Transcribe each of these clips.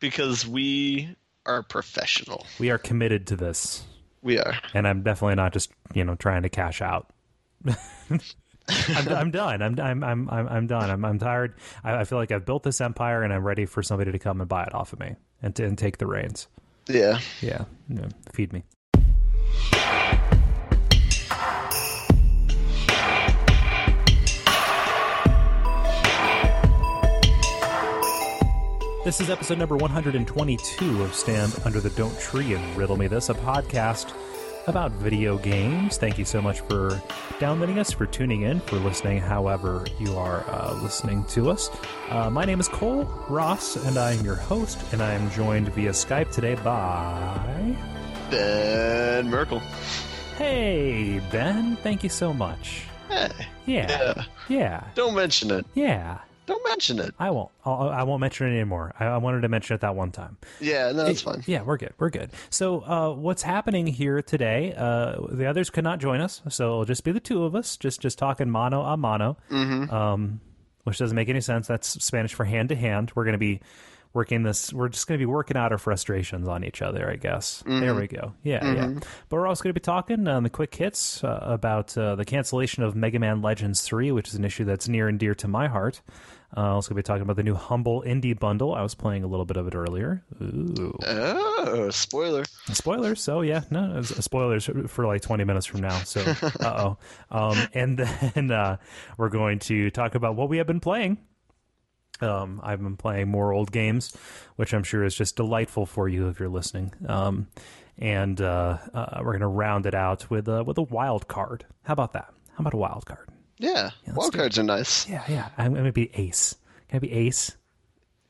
because we are professional. We are committed to this, We are. and I'm definitely not just you know trying to cash out. I'm, I'm done. I'm I'm I'm I'm done. I'm I'm tired. I, I feel like I've built this empire, and I'm ready for somebody to come and buy it off of me and to, and take the reins. Yeah. Yeah, yeah. feed me. This is episode number 122 of Stand Under the Don't Tree and Riddle Me This, a podcast about video games. Thank you so much for downloading us, for tuning in, for listening, however you are uh, listening to us. Uh, my name is Kole Ross, and I am your host, and I am joined via Skype today by. Ben Merkel. Hey, Ben. Thank you so much. Hey. Yeah. Yeah. Yeah. Don't mention it. Yeah. Don't mention it. I won't. I'll, I won't mention it anymore. I, I wanted to mention it that one time. Yeah, no, that's fine. Yeah, we're good. We're good. So, uh, what's happening here today? Uh, the others could not join us, so it'll just be the two of us, just just talking mano a mano, Mm-hmm. um, which doesn't make any sense. That's Spanish for hand to hand. We're going to be working this. We're just going to be working out our frustrations on each other, I guess. There Mm-hmm. we go. Yeah, yeah. But we're also going to be talking on the quick hits uh, about uh, the cancellation of Mega Man Legends Three, which is an issue that's near and dear to my heart. Uh, also going to be talking about the new Humble Indie Bundle. I was playing a little bit of it earlier. Ooh. Oh, spoiler. Spoilers. So yeah, no spoilers for like twenty minutes from now. So uh oh. Um, and then uh, we're going to talk about what we have been playing. Um, I've been playing more old games, which I'm sure is just delightful for you if you're listening. Um, and uh, uh, we're going to round it out with a with a wild card. How about that? How about a wild card? Yeah, wild do cards are nice. Yeah, yeah. I'm going to be ace. Can I be ace?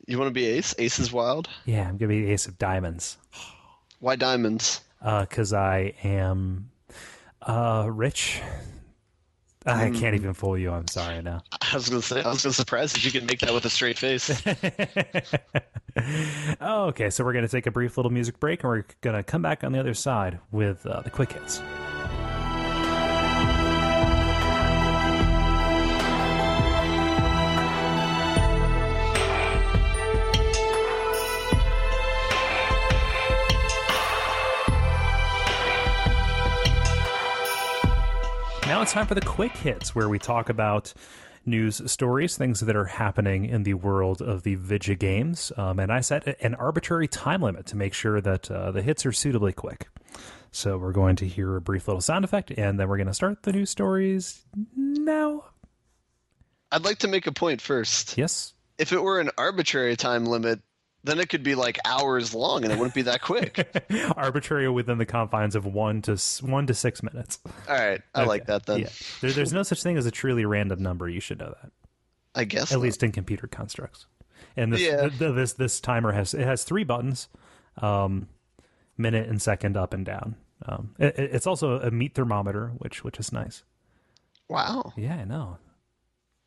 You want to be ace? Ace is wild. Yeah, I'm going to be ace of diamonds. Why diamonds? because I am uh, rich. I can't even fool you. I'm sorry now. I was gonna say I was gonna surprise if you could make that with a straight face. okay, so we're going to take a brief little music break and we're going to come back on the other side with uh, the quick hits. Now it's time for the quick hits, where we talk about news stories, things that are happening in the world of the Vidya games. Um, and I set an arbitrary time limit to make sure that uh, the hits are suitably quick. So we're going to hear a brief little sound effect, and then we're going to start the news stories now. I'd like to make a point first. Yes. If it were an arbitrary time limit, then it could be like hours long and it wouldn't be that quick. arbitrary within the confines of one to one to six minutes. All right, I like that then. Yeah. There, there's no such thing as a truly random number. You should know that. I guess. at not. least in computer constructs. And this Yeah. th- th- this this timer has it has three buttons, um, minute and second up and down. Um, it- it's also a meat thermometer, which which is nice. Wow. Yeah, I know.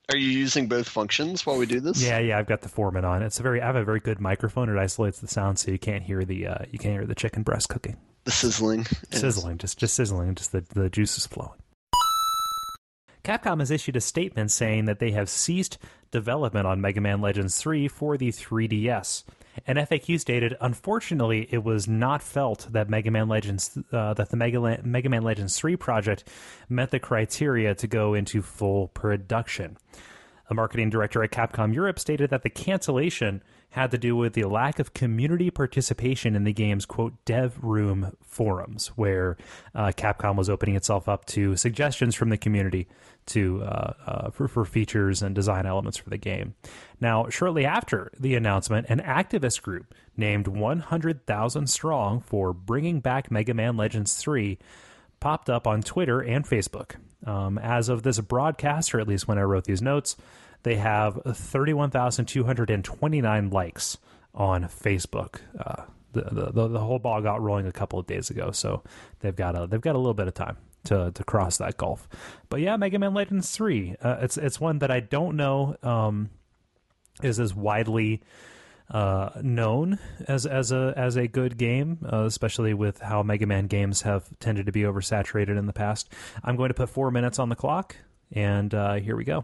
Are you using both functions while we do this? Yeah, yeah. I've got the Foreman on. It's a very I have a very good microphone. It isolates the sound so you can't hear the uh, you can't hear the chicken breast cooking, The sizzling. Yes. sizzling, just just sizzling, just the the juices flowing. Capcom has issued a statement saying that they have ceased development on Mega Man Legends 3 for the 3DS. And FAQ stated, unfortunately, it was not felt that Mega Man Legends uh, that the Mega, Mega Man Legends 3 project met the criteria to go into full production. A marketing director at Capcom Europe stated that the cancellation had to do with the lack of community participation in the game's quote dev room forums, where uh, Capcom was opening itself up to suggestions from the community to uh, uh, for, for features and design elements for the game. Now, shortly after the announcement, an activist group named 100,000 Strong for bringing back Mega Man Legends 3 popped up on Twitter and Facebook. Um, as of this broadcast, or at least when I wrote these notes, they have 31,229 likes on Facebook. Uh, the, the the whole ball got rolling a couple of days ago, so they've got a they've got a little bit of time to to cross that gulf. But yeah, Mega Man Legends three, uh, it's it's one that I don't know um, is as widely uh, known as as a as a good game, uh, especially with how Mega Man games have tended to be oversaturated in the past. I'm going to put four minutes on the clock, and uh, here we go.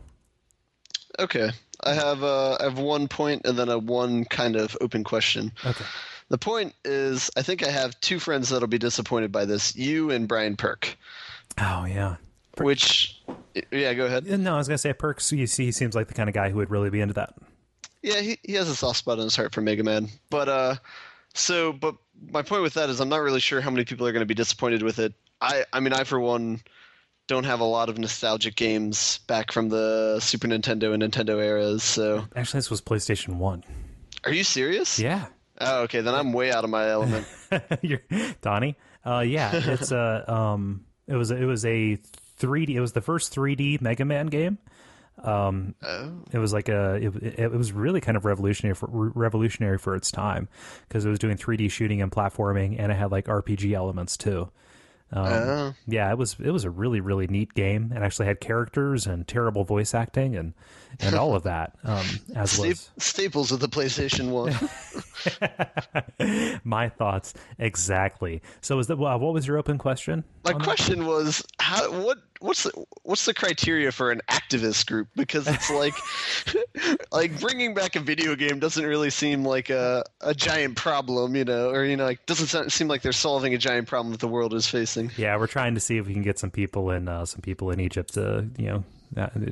Okay, I have uh, I have one point and then a one kind of open question. Okay. The point is, I think I have two friends that'll be disappointed by this. You and Brian Perk. Oh yeah. Which, yeah, go ahead. No, I was gonna say Perks. You see, he seems like the kind of guy who would really be into that. Yeah, he, he has a soft spot in his heart for Mega Man. But uh, so, but my point with that is, I'm not really sure how many people are going to be disappointed with it. I, I mean, I for one don't have a lot of nostalgic games back from the Super Nintendo and Nintendo eras. So, Actually, this was PlayStation One. are you serious? Yeah. Oh, okay. Then I'm way out of my element. You're, Donnie. Uh, yeah, it's a um, it was it was a 3D. It was the first 3D Mega Man game. Um, oh. it was like a it, it was really kind of revolutionary for revolutionary for its time because it was doing 3D shooting and platforming, and it had like RPG elements too. Um, Oh. yeah, it was it was a really really neat game, and actually had characters and terrible voice acting and and all of that. Um, as Sta- was staples of the PlayStation One. my thoughts exactly. So, is that uh, what was your open question? My on that? question was how what what's the, what's the criteria for an activist group because it's like like bringing back a video game doesn't really seem like a a giant problem, you know, or you know, like doesn't seem like they're solving a giant problem that the world is facing. Yeah, we're trying to see if we can get some people in uh, some people in Egypt to you know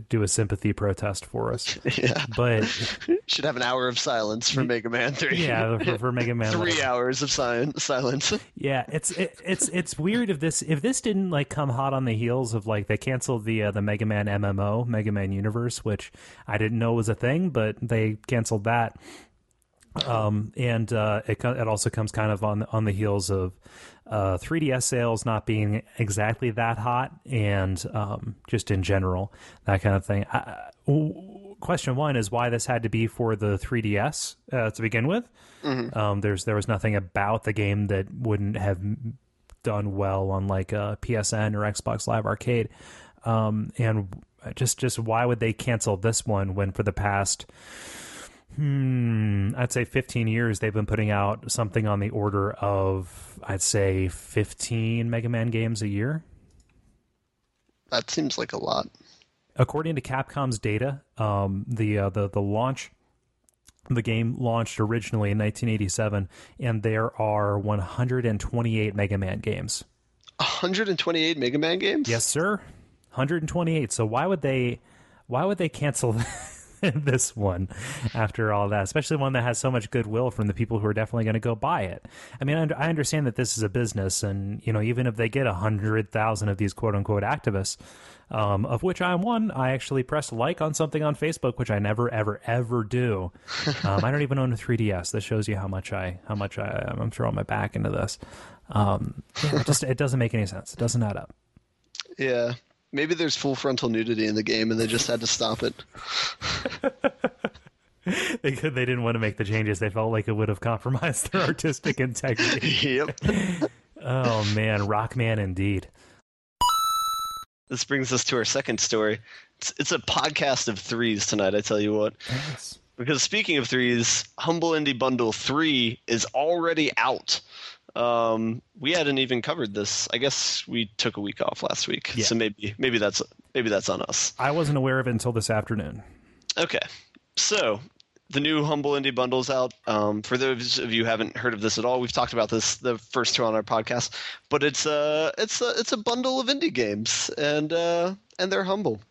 do a sympathy protest for us. Yeah. But Should have an hour of silence for Mega Man 3. yeah, for, for Mega Man, 3 whatever. hours of si- silence. Yeah, it's it, it's it's weird if this if this didn't like come hot on the heels of like they canceled the uh, the Mega Man MMO Mega Man Universe, which I didn't know was a thing, but they canceled that. Um, and uh, it it also comes kind of on on the heels of uh, 3DS sales not being exactly that hot, and um, just in general that kind of thing. I, question one is why this had to be for the 3DS uh, to begin with. Um, there's there was nothing about the game that wouldn't have done well on like uh, PSN or Xbox Live Arcade. Um, and just just why would they cancel this one when for the past hmm, I'd say 15 years they've been putting out something on the order of I'd say 15 Mega Man games a year. That seems like a lot. According to Capcom's data, um, the uh, the the launch the game launched originally in 1987 and there are 128 Mega Man games. 128 Mega Man games? Yes, sir. 128. So why would they why would they cancel this one after all that? Especially one that has so much goodwill from the people who are definitely going to go buy it. I mean, I understand that this is a business and, you know, even if they get a 100,000 of these quote unquote activists, um, of which I'm one, I actually press like on something on Facebook, which I never, ever, ever do. Um, I don't even own a 3DS. That shows you how much I, how much I, I'm throwing my back into this. Um, yeah, it just, it doesn't make any sense. It doesn't add up. Yeah. Maybe there's full frontal nudity in the game and they just had to stop it. they could they didn't want to make the changes they felt like it would have compromised their artistic integrity yep. oh man rockman indeed This brings us to our second story. It's, it's a podcast of threes tonight, I tell you what. yes. Because speaking of threes, Humble Indie Bundle 3 is already out. Um, we hadn't even covered this. I guess we took a week off last week. Yeah. So maybe maybe that's maybe that's on us. i wasn't aware of it until this afternoon Okay. So the new Humble Indie Bundle's out. Um, for those of you who haven't heard of this at all, we've talked about this the first two on our podcast. But it's a it's a it's a bundle of indie games, and uh, and they're humble.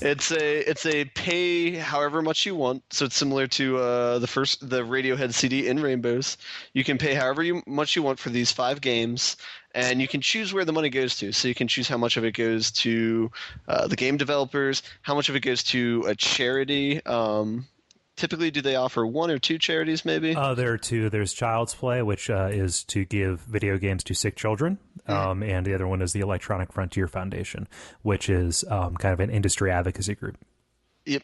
It's a it's a pay however much you want. So it's similar to uh, the first the Radiohead CD in Rainbows. You can pay however you, much you want for these five games, and you can choose where the money goes to. So you can choose how much of it goes to uh, the game developers, how much of it goes to a charity. Um, typically, do they offer one or two charities? Maybe. uh, there are two there's child's play which uh, is to give video games to sick children um, and the other one is the electronic frontier foundation which is um, kind of an industry advocacy group Yep.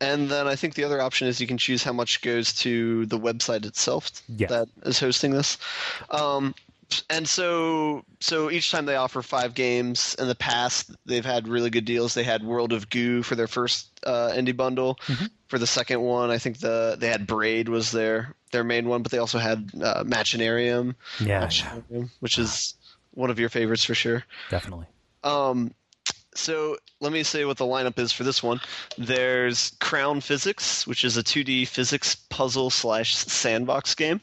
And then I think the other option is you can choose how much goes to the website itself Yeah. that is hosting this. Um, and so, so each time they offer five games. In the past, they've had really good deals. They had World of Goo for their first uh, indie bundle. For the second one, I think the they had Braid was their their main one, but they also had uh, Machinarium, yeah, yeah which is one of your favorites for sure. definitely Um, So let me say what the lineup is for this one. There's Crayon Physics, which is a 2D physics puzzle slash sandbox game.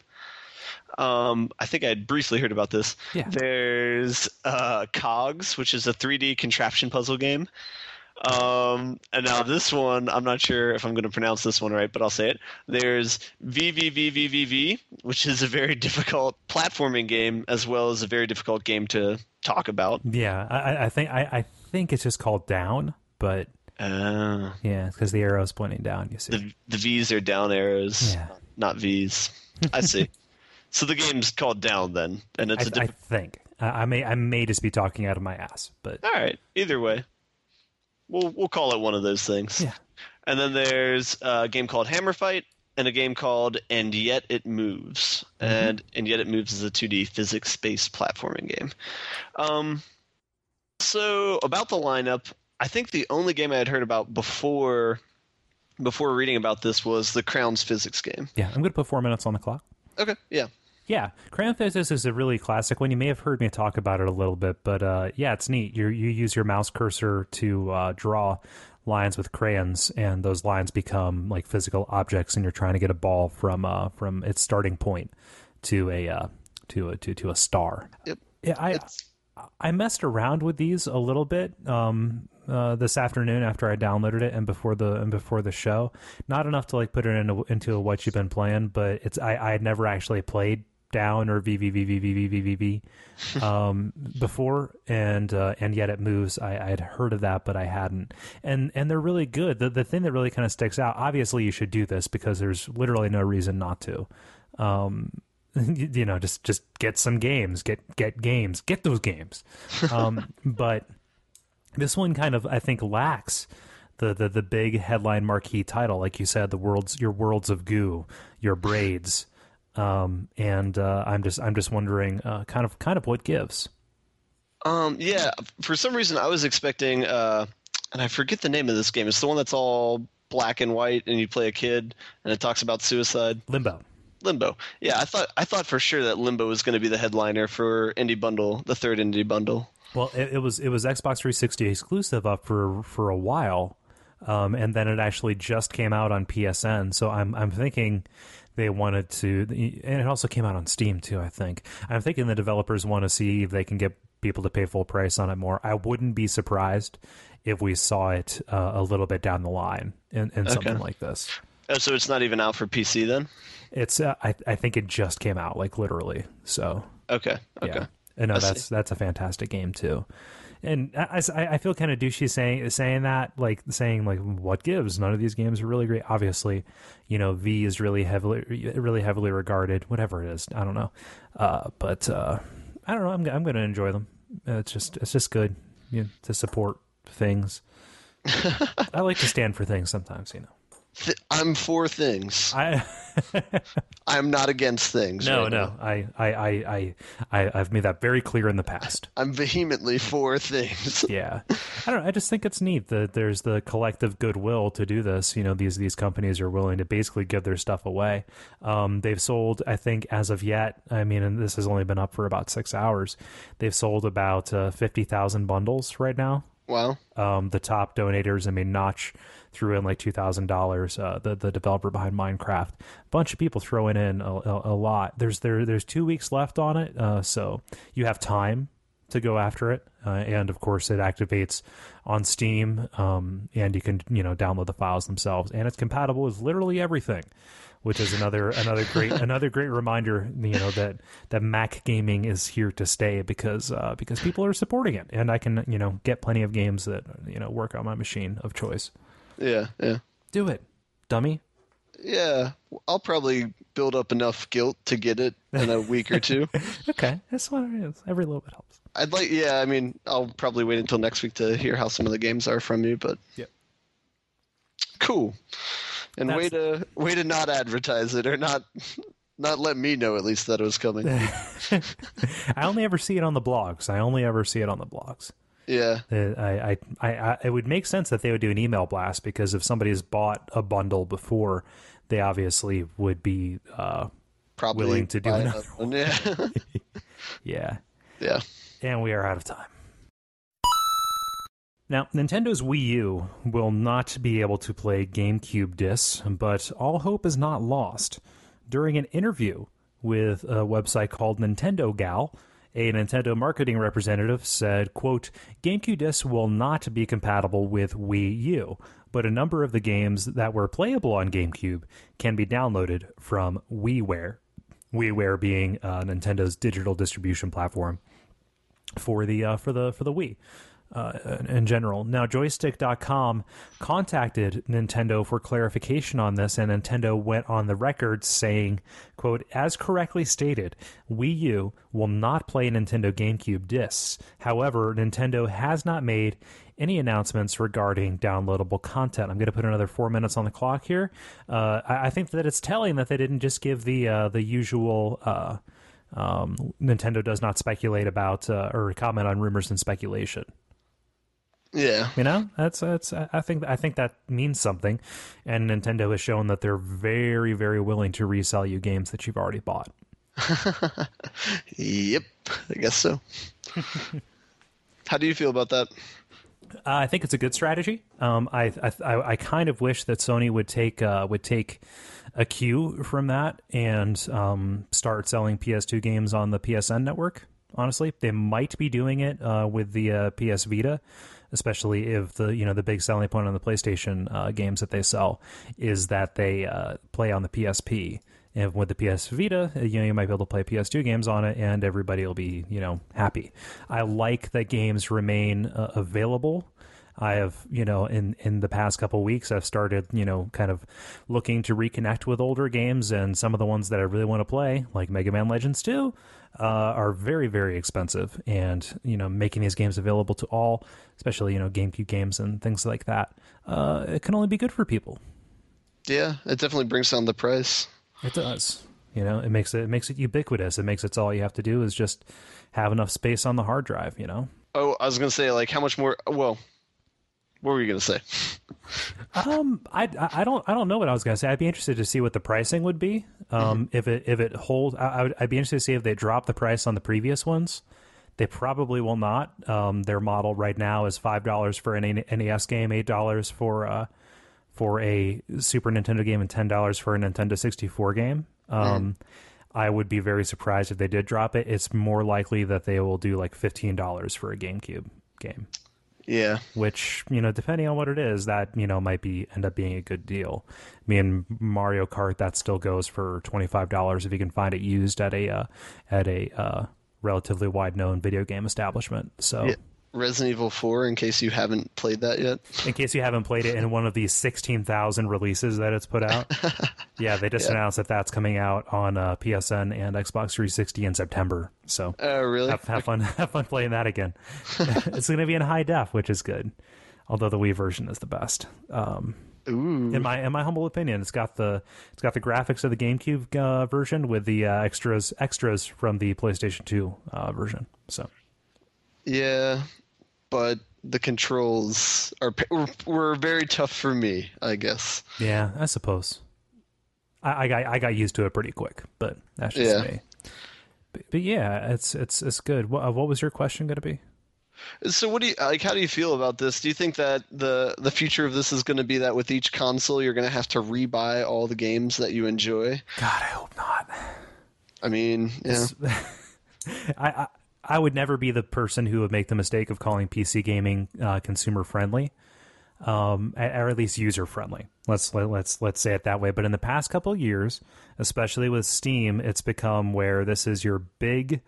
Um, I think I would briefly heard about this. Yeah. There's uh, Cogs, which is a 3D contraption puzzle game. Um, and now this one, I'm not sure if I'm going to pronounce this one right, but I'll say it. There's VVVVVV, which is a very difficult platforming game as well as a very difficult game to talk about. Yeah, I, I think I, I think it's just called down, but Uh, yeah, because the arrow's pointing down. You see. the the V's are down arrows, Yeah. not V's. I see. so the game's called Down then, and it's a I diff- think I, I may I may just be talking out of my ass, but all right. Either way, we'll we'll call it one of those things. Yeah. And then there's a game called Hammerfight and a game called And Yet It Moves. Mm-hmm. And And Yet It Moves is a 2D physics-based platforming game. Um, so about the lineup, I think the only game I had heard about before before reading about this was the Crayon's Physics game. yeah, I'm gonna put four minutes on the clock. Okay, yeah. Yeah, Crayon Physics is a really classic one. You may have heard me talk about it a little bit, but uh, yeah, it's neat. You you use your mouse cursor to uh, draw lines with crayons, and those lines become like physical objects, and you're trying to get a ball from uh, from its starting point to a uh, to a to, to a star. Yep. Yeah, I I messed around with these a little bit um, uh, this afternoon after I downloaded it and before the and before the show. Not enough to like put it into into what you've been playing, but it's I I had never actually played down or VVVVVVVV um, before, and uh, and yet it moves. I, I had heard of that, but I hadn't. And and they're really good. The the thing that really kind of sticks out. Obviously, you should do this because there's literally no reason not to. Um, you you know, just just get some games, get get games, get those games. Um, but this one kind of I think lacks the, the the big headline marquee title, like you said, the worlds your worlds of goo, your braids, um, and uh, I'm just I'm just wondering, uh, kind of kind of what gives. Um, yeah, for some reason I was expecting, uh, and I forget the name of this game. It's the one that's all black and white, and you play a kid, and it talks about suicide. Limbo. Limbo. Yeah, I thought I thought for sure that Limbo was going to be the headliner for Indie Bundle, the third Indie Bundle. Well, it, it was it was Xbox 360 exclusive up for for a while, um, and then it actually just came out on PSN. So I'm I'm thinking they wanted to, and it also came out on Steam too. I think I'm thinking the developers want to see if they can get people to pay full price on it more. I wouldn't be surprised if we saw it uh, a little bit down the line in, in something like this. Oh, so it's not even out for PC then? It's uh, I I think it just came out like literally. So Okay. Okay. yeah. And no, I that's that's a fantastic game too. And I, I, I feel kind of douchey saying saying that, like saying like what gives? None of these games are really great. Obviously, you know, V is really heavily really heavily regarded. Whatever it is, I don't know. Uh, but uh, I don't know. I'm I'm going to enjoy them. Uh, It's just it's just good you know, to support things. I like to stand for things sometimes, you know. Th- I'm for things. I I'm not against things. no right no. I, I I I I I've made that very clear in the past. I'm vehemently for things. yeah i don't know i just think it's neat that there's the collective goodwill to do this you know these these companies are willing to basically give their stuff away um, they've sold i think as of yet i mean and this has only been up for about six hours they've sold about uh, 50000 bundles right now Wow. um, the top donators. I mean, Notch threw in like two thousand dollars. Uh, the the developer behind Minecraft, a bunch of people throwing in a, a, a lot. There's there there's two weeks left on it, uh, so you have time to go after it. Uh, and of course, it activates on Steam, um, and you can you know download the files themselves, and it's compatible with literally everything. Which is another another great another great reminder, you know that that Mac gaming is here to stay because uh, because people are supporting it, and I can you know get plenty of games that you know work on my machine of choice. Yeah. Yeah. Do it, dummy. Yeah. I'll probably build up enough guilt to get it in a week or two. Okay, that's what it is. Every little bit helps. I'd like, yeah, I mean, I'll probably wait until next week to hear how some of the games are from you, but Yep. cool. And way to way to not advertise it or not not let me know at least that it was coming. I only ever see it on the blogs. I only ever see it on the blogs. Yeah, I, I, I, I, it would make sense that they would do an email blast because if somebody has bought a bundle before, they obviously would be, uh, probably Willing to do another one. Yeah, yeah. yeah. And we are out of time. Now, Nintendo's Wii U will not be able to play GameCube discs, but all hope is not lost. During an interview with a website called Nintendo Gal, a Nintendo marketing representative said, quote, GameCube discs will not be compatible with Wii U, but a number of the games that were playable on GameCube can be downloaded from WiiWare. WiiWare being uh, Nintendo's digital distribution platform for the uh, for the for the Wii uh, in general. Now, joystiq.com contacted Nintendo for clarification on this, and Nintendo went on the record saying, quote, as correctly stated, Wii U will not play Nintendo GameCube discs. However, Nintendo has not made any announcements regarding downloadable content. I'm going to put another four minutes on the clock here. Uh, I, I, think that it's telling that they didn't just give the uh, the usual uh, um, Nintendo does not speculate about uh, or comment on rumors and speculation. Yeah, you know that's that's I think I think that means something, and Nintendo has shown that they're very very willing to resell you games that you've already bought. yep, I guess so. How do you feel about that? Uh, I think it's a good strategy. Um, I, I I kind of wish that Sony would take uh, would take a cue from that and um, start selling PS2 games on the PSN network. Honestly, they might be doing it uh, with the uh, PS Vita especially if the you know the big selling point on the PlayStation uh, games that they sell is that they uh, play on the PSP. And with the PS Vita, uh, you know you might be able to play PS2 games on it, and everybody will be you know happy. I like that games remain uh, available. I have, you know, in in the past couple weeks, I've started, you know, kind of looking to reconnect with older games, and some of the ones that I really want to play, like Mega Man Legends 2, uh, are very very expensive, and you know making these games available to all, especially you know GameCube games and things like that, uh, it can only be good for people. Yeah, it definitely brings down the price. It does. You know, it makes it, it makes it ubiquitous. It makes it so all you have to do is just have enough space on the hard drive. You know. Oh, I was gonna say like how much more? Well, what were you gonna say? um, I, I don't I don't know what I was gonna say. I'd be interested to see what the pricing would be. Um, mm-hmm. if it if it holds, I, would I'd be interested to see if they drop the price on the previous ones. They probably will not. Um, their model right now is five dollars for an NES game, eight dollars for uh for a Super Nintendo game, and ten dollars for a Nintendo sixty four game. Um, mm. I would be very surprised if they did drop it. It's more likely that they will do like fifteen dollars for a GameCube game. Yeah. Which, you know, depending on what it is, that, you know, might be end up being a good deal. I mean, Mario Kart that still goes for $25 if you can find it used at a uh, at a uh, relatively wide known video game establishment. So yeah. Resident Evil 4 in case you haven't played that yet. In case you haven't played it in one of these 16,000 releases that it's put out. yeah, they just yeah. announced that that's coming out on uh, PSN and Xbox 360 in September. So uh, really? Have, have fun have fun playing that again. it's going to be in high def, which is good. Although the Wii version is the best. Um, Ooh. In my in my humble opinion, it's got the it's got the graphics of the GameCube uh, version with the uh, extras extras from the PlayStation 2 uh, version. So yeah, but the controls are were, were very tough for me. I guess. Yeah, I suppose. I, I got I got used to it pretty quick, but that's just yeah. me. But, but, yeah, it's it's it's good. What, uh, what was your question going to be? So what do you like? How do you feel about this? Do you think that the the future of this is going to be that with each console you're going to have to rebuy all the games that you enjoy? God, I hope not. I mean, yeah. I, I would never be the person who would make the mistake of calling PC gaming uh, consumer friendly, um, or at least user friendly. Let's let, let's let's say it that way. But in the past couple years, especially with Steam, it's become where this is your big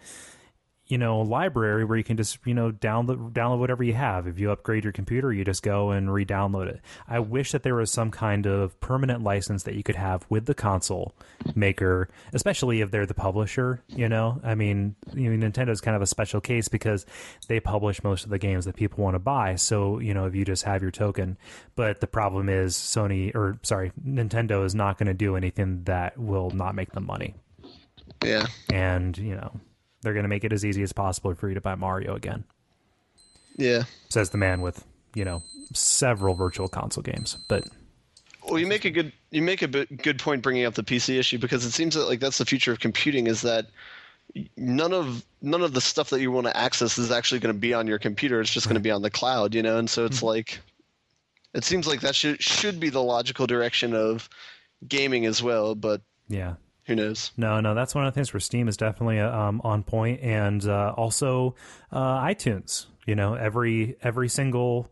you know library where you can just you know download download whatever you have. If you upgrade your computer you just go and re-download it. I wish that there was some kind of permanent license that you could have with the console maker especially if they're the publisher you know? I mean you know, nintendo's kind of a special case because they publish most of the games that people want to buy. So you know if you just have your token but the problem is sony or sorry nintendo is not going to do anything that will not make them money. Yeah. And you know they're going to make it as easy as possible for you to buy Mario again. Yeah, says the man with you know several virtual console games. But well, you make a good you make a good point bringing up the PC issue because it seems that like that's the future of computing is that none of none of the stuff that you want to access is actually going to be on your computer. It's just going to be on the cloud, you know. And so it's mm-hmm. like, it seems like that should should be the logical direction of gaming as well. But Yeah. Who knows? No, no, that's one of the things where Steam is definitely um, on point, and uh, also uh, iTunes. You know, every every single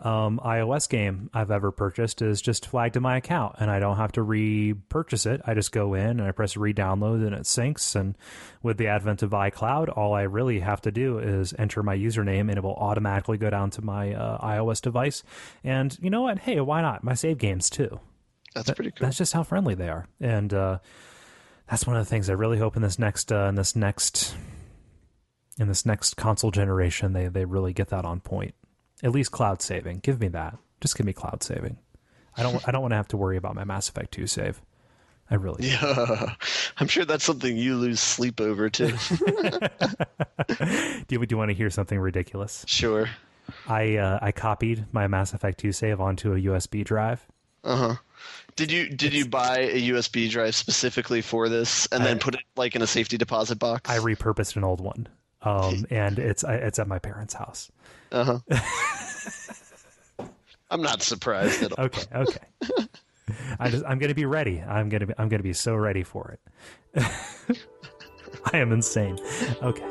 um, iOS game I've ever purchased is just flagged to my account, and I don't have to repurchase it. I just go in and I press re-download, and it syncs. And with the advent of iCloud, all I really have to do is enter my username, and it will automatically go down to my uh, iOS device. And you know what? Hey, why not? My save games too. That's pretty cool. That's just how friendly they are, and uh, that's one of the things I really hope in this next uh, in this next in this next console generation they they really get that on point. At least cloud saving. Give me that. Just give me cloud saving. I don't I don't want to have to worry about my Mass Effect 2 save. I really. Yeah, I'm sure that's something you lose sleep over too. do you, do you want to hear something ridiculous? sure. I uh, I copied my Mass Effect 2 save onto a USB drive. Uh huh. Did you did you buy a USB drive specifically for this and then put it like in a safety deposit box? I repurposed an old one. Um, and it's it's at my parents' house. Uh huh. I'm not surprised at all. Okay, okay. I just I'm gonna be ready. I'm gonna be I'm gonna be so ready for it. I am insane. Okay.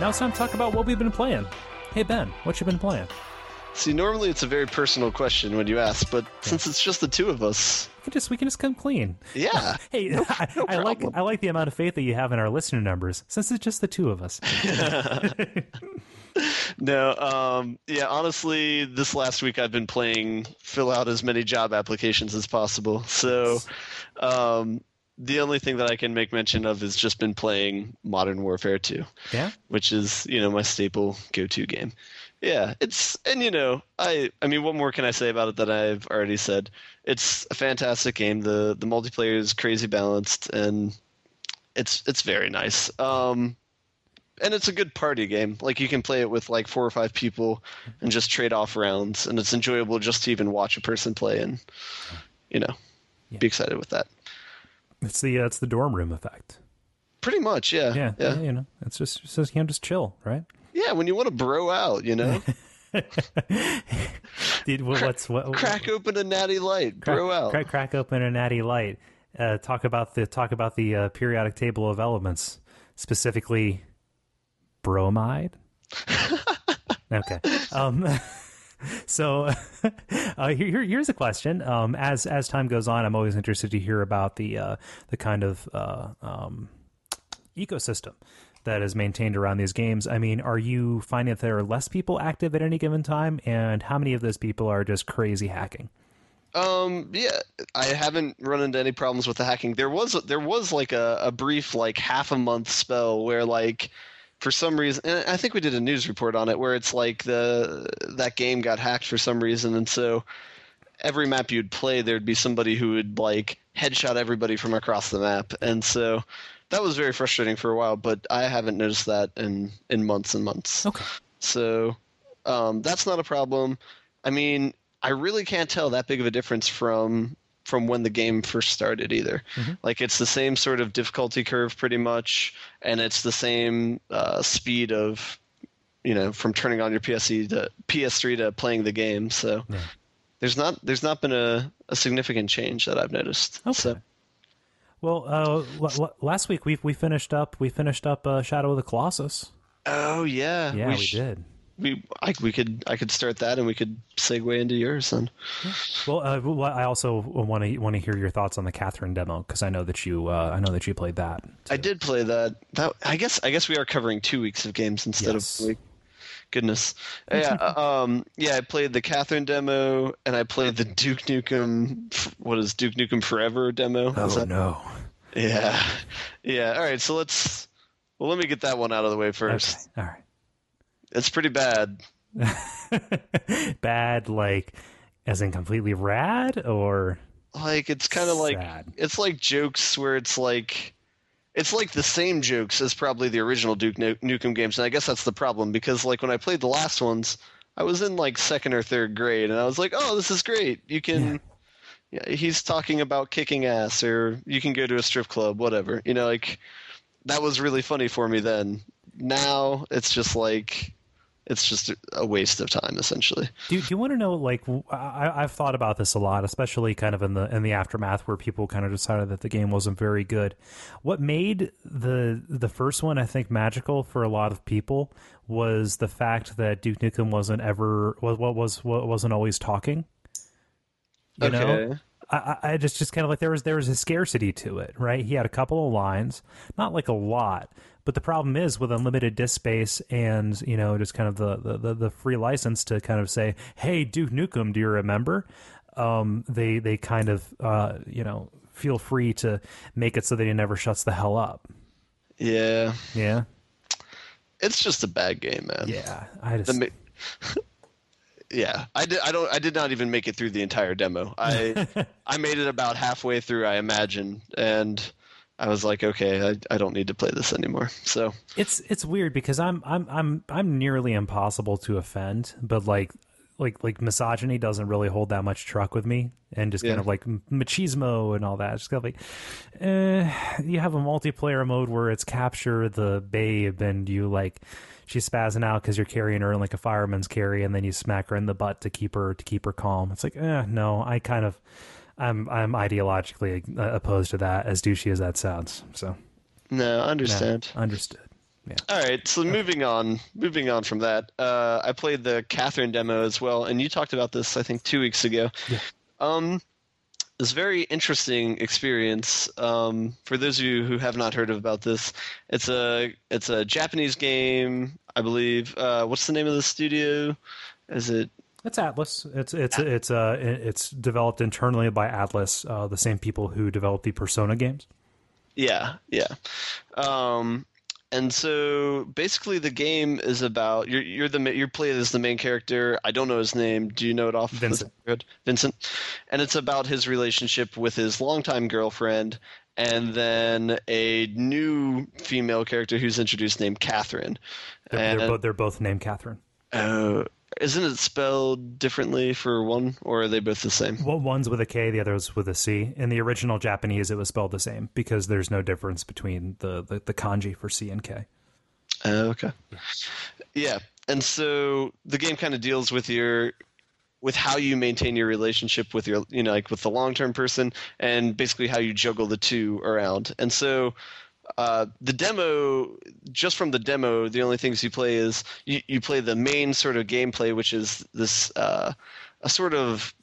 Now it's time to talk about what we've been playing. Hey Ben, what you been playing? See, normally it's a very personal question when you ask, but since it's just the two of us, We can just we can just come clean. yeah. Hey, I, I like. I like the amount of faith that you have in our listener numbers, since it's just the two of us. No, um, yeah, honestly, this last week I've been playing fill out as many job applications as possible. So, um, the only thing that I can make mention of is just been playing Modern Warfare 2, Yeah. which is, you know, my staple go-to game. Yeah, it's and you know, I I mean, what more can I say about it that I've already said? It's a fantastic game. The the multiplayer is crazy balanced and it's it's very nice. Um and it's a good party game. Like you can play it with like four or five people and just trade off rounds, and it's enjoyable just to even watch a person play and you know be excited with that. It's the uh, it's the dorm room effect. Pretty much, yeah, Yeah, yeah, you know, it's just just you know just chill, right? yeah. When you want to bro out, you know, what, what's what? crack open a natty light, crack, bro out. Crack, crack open a natty light. Uh, talk about the talk about the uh, periodic table of elements, specifically bromide. okay. Um, so uh, here, here- here's a question. Um, as as time goes on, I'm always interested to hear about the uh, the kind of uh, um, ecosystem that is maintained around these games. I mean, are you finding that there are less people active at any given time, and how many of those people are just crazy hacking? Um, yeah, I haven't run into any problems with the hacking. There was there was like a, a brief like half a month spell where like for some reason, and I think we did a news report on it where it's like the that game got hacked for some reason, and so every map you'd play, there'd be somebody who would like headshot everybody from across the map, and so that was very frustrating for a while. But I haven't noticed that in in months and months. Okay. So um, that's not a problem. I mean, I really can't tell that big of a difference from from when the game first started either. Like it's the same sort of difficulty curve pretty much, and it's the same uh, speed of you know from turning on your PSE to PS3 to playing the game. So Yeah. there's not there's not been a, a significant change that I've noticed. Okay. So Well, uh, l- l- last week we we finished up we finished up uh, Shadow of the Colossus. oh yeah, Yeah, we, sh- did. We I, we could I could start that and we could segue into yours then. Well, uh, well, I also want to want to hear your thoughts on the Catherine demo because I know that you uh, I know that you played that. I did play that. That I guess I guess we are covering two weeks of games instead Yes. of week. Goodness, yeah, um, yeah. I played the Catherine demo, and I played the Duke Nukem. What is Duke Nukem Forever demo? Oh no! Yeah, yeah. All right, so let's. Well, let me get that one out of the way Okay, first. all right. It's pretty bad. Bad, like as in completely rad, or Like it's kind of like it's like jokes where it's like it's like the same jokes as probably the original Duke Nukem games, and I guess that's the problem because like when I played the last ones, I was in like second or third grade, and I was like, "Oh, this is great! You can." Yeah. yeah he's talking about kicking ass, or you can go to a strip club, whatever. You know, like that was really funny for me then. Now it's just like it's just a waste of time essentially do, do you want to know like I, have thought about this a lot especially kind of in the in the aftermath where people kind of decided that the game wasn't very good what made the the first one i think magical for a lot of people was the fact that duke nukem wasn't ever was what was what wasn't always talking you okay. know I, I just just kind of like there was there was a scarcity to it, right? He had a couple of lines, not like a lot, but the problem is with unlimited disk space and you know just kind of the the, the free license to kind of say, "Hey, Duke Nukem, do you remember?" Um, they they kind of uh, you know feel free to make it so that he never shuts the hell up. Yeah. Yeah. It's just a bad game, man. Yeah, I just. Yeah, I did. I don't. I did not even make it through the entire demo. I I made it about halfway through, I imagine, and I was like, okay, I, I don't need to play this anymore. So it's it's weird because I'm I'm I'm I'm nearly impossible to offend, but like like like misogyny doesn't really hold that much truck with me, and just yeah. kind of like machismo and all that. Just kind of like, eh, you have a multiplayer mode where it's capture the babe, and you like she's spazzing out because you're carrying her in like a fireman's carry, and then you smack her in the butt to keep her to keep her calm. It's like, eh, no, I kind of I'm I'm ideologically uh, opposed to that, as douchey as that sounds. So, no, understand. No, understood. Yeah. All right, so moving on, moving on from that, uh, I played the Catherine demo as well, and you talked about this, I think, two weeks ago. Yeah. Um, this very interesting experience. Um, for those of you who have not heard about this, it's a it's a Japanese game, I believe. Uh, what's the name of the studio? Is it it's Atlus. It's it's it's uh it's developed internally by Atlus, uh, the same people who developed the Persona games. Yeah, yeah. Um, and so basically, the game is about you're you're the you're playing as the main character. I don't know his name. Do you know it off? Vincent. Good, Vincent. And it's about his relationship with his longtime girlfriend, and then a new female character who's introduced named Catherine. They're, and, they're, both, they're both named Catherine. Oh, isn't it spelled differently for one, or are they both the same? Well, one's with a K, the other's with a C. In the original Japanese, it was spelled the same because there's no difference between the, the, the kanji for C and K. Uh, okay. Yeah, and so the game kind of deals with your with how you maintain your relationship with your you know like with the long term person and basically how you juggle the two around. And so uh, the demo, just from the demo, the only things you play is you, you play the main sort of gameplay, which is this uh, a sort of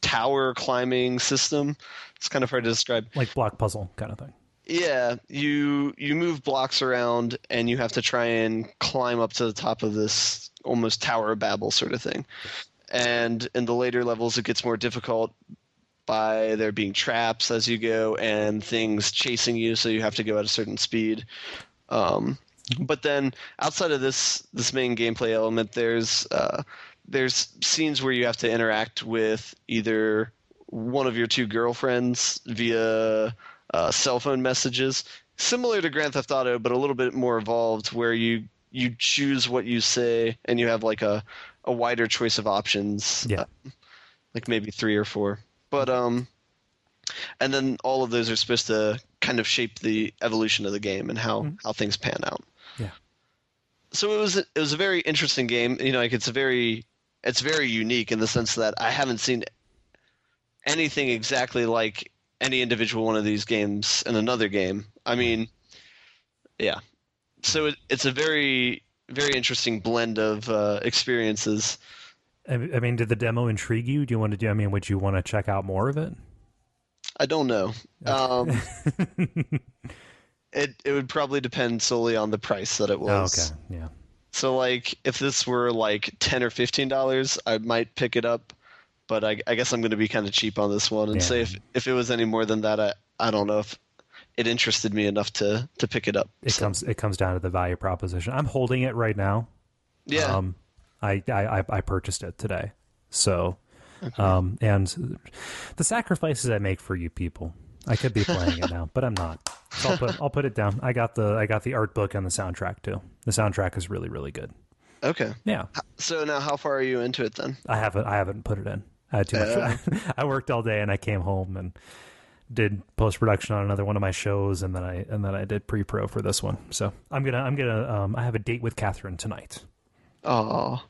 tower climbing system. It's kind of hard to describe, like block puzzle kind of thing. Yeah, you you move blocks around and you have to try and climb up to the top of this almost tower of Babel sort of thing. And in the later levels, it gets more difficult by there being traps as you go and things chasing you, so you have to go at a certain speed. Um, but then outside of this this main gameplay element, there's uh, there's scenes where you have to interact with either one of your two girlfriends via uh, cell phone messages, similar to Grand Theft Auto, but a little bit more evolved, where you you choose what you say and you have like a a wider choice of options. Yeah. Uh, like maybe three or four. But um, and then all of those are supposed to kind of shape the evolution of the game and how mm-hmm. how things pan out. Yeah. So it was it was a very interesting game. You know, like it's a very it's very unique in the sense that I haven't seen anything exactly like any individual one of these games in another game. I mean, yeah. So it, it's a very very interesting blend of uh, experiences I mean, did the demo intrigue you? Do you want to do? I mean, would you want to check out more of it? I don't know. Um, it it would probably depend solely on the price that it was. Oh, okay. Yeah. So like, if this were like ten or fifteen dollars, I might pick it up. But I, I guess I'm going to be kind of cheap on this one and yeah. say if if it was any more than that, I I don't know if it interested me enough to to pick it up. It so. comes it comes down to the value proposition. I'm holding it right now. Yeah. Um, I, I, I purchased it today. So, okay. um, and the sacrifices I make for you people, I could be playing it now, but I'm not. So I'll put I'll put it down. I got the I got the art book and the soundtrack too. The soundtrack is really really good. Okay. Yeah, So now, how far are you into it then? I haven't I haven't put it in. I had too much. I worked all day and I came home and did post production on another one of my shows and then I and then I did pre pro for this one. So I'm gonna I'm gonna um, I have a date with Catherine tonight. Oh,